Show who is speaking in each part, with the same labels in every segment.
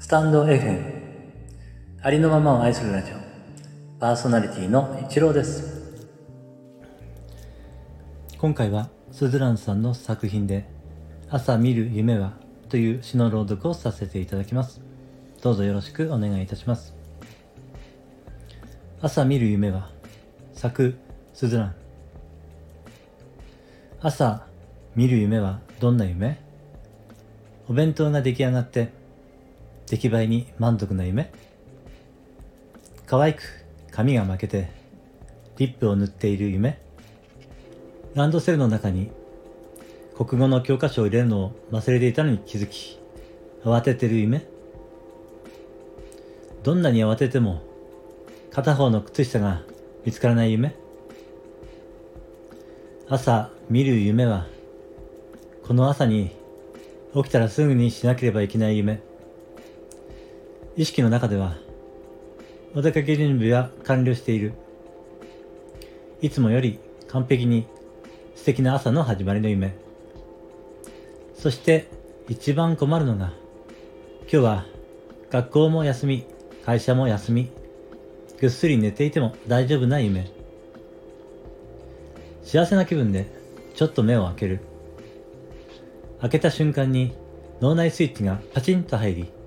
Speaker 1: スタンド FM ありのままを愛するラジオ。パーソナリティの一郎です。今回はスズランさんの作品で「朝見る夢は」という詩の朗読をさせていただきます。どうぞよろしくお願いいたします。朝見る夢は作スズラン。朝見る夢はどんな夢？お弁当が出来上がって出来栄えに満足な夢？可愛く髪が負けてリップを塗っている夢？ランドセルの中に国語の教科書を入れるのを忘れていたのに気づき慌ててる夢？どんなに慌てても片方の靴下が見つからない夢？朝見る夢はこの朝に起きたらすぐにしなければいけない夢。意識の中では、お出かけ準備は完了している。いつもより完璧に素敵な朝の始まりの夢。そして一番困るのが、今日は学校も休み、会社も休み、ぐっすり寝ていても大丈夫な夢。幸せな気分でちょっと目を開ける。開けた瞬間に脳内スイッチがパチンと入り、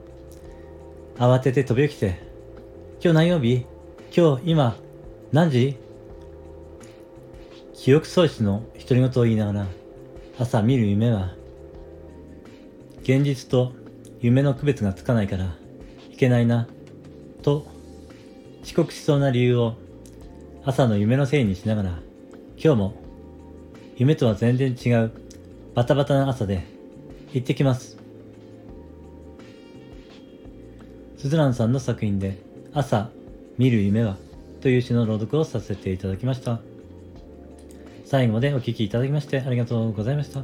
Speaker 1: 慌てて飛び起きて、今日何曜日？今日、今、何時？記憶喪失の独り言を言いながら、朝見る夢は、現実と夢の区別がつかないから、いけないな、と、遅刻しそうな理由を朝の夢のせいにしながら、今日も夢とは全然違うバタバタな朝で行ってきます。スズランさんの作品で朝見る夢はという詩の朗読をさせていただきました。最後までお聴きいただきましてありがとうございました。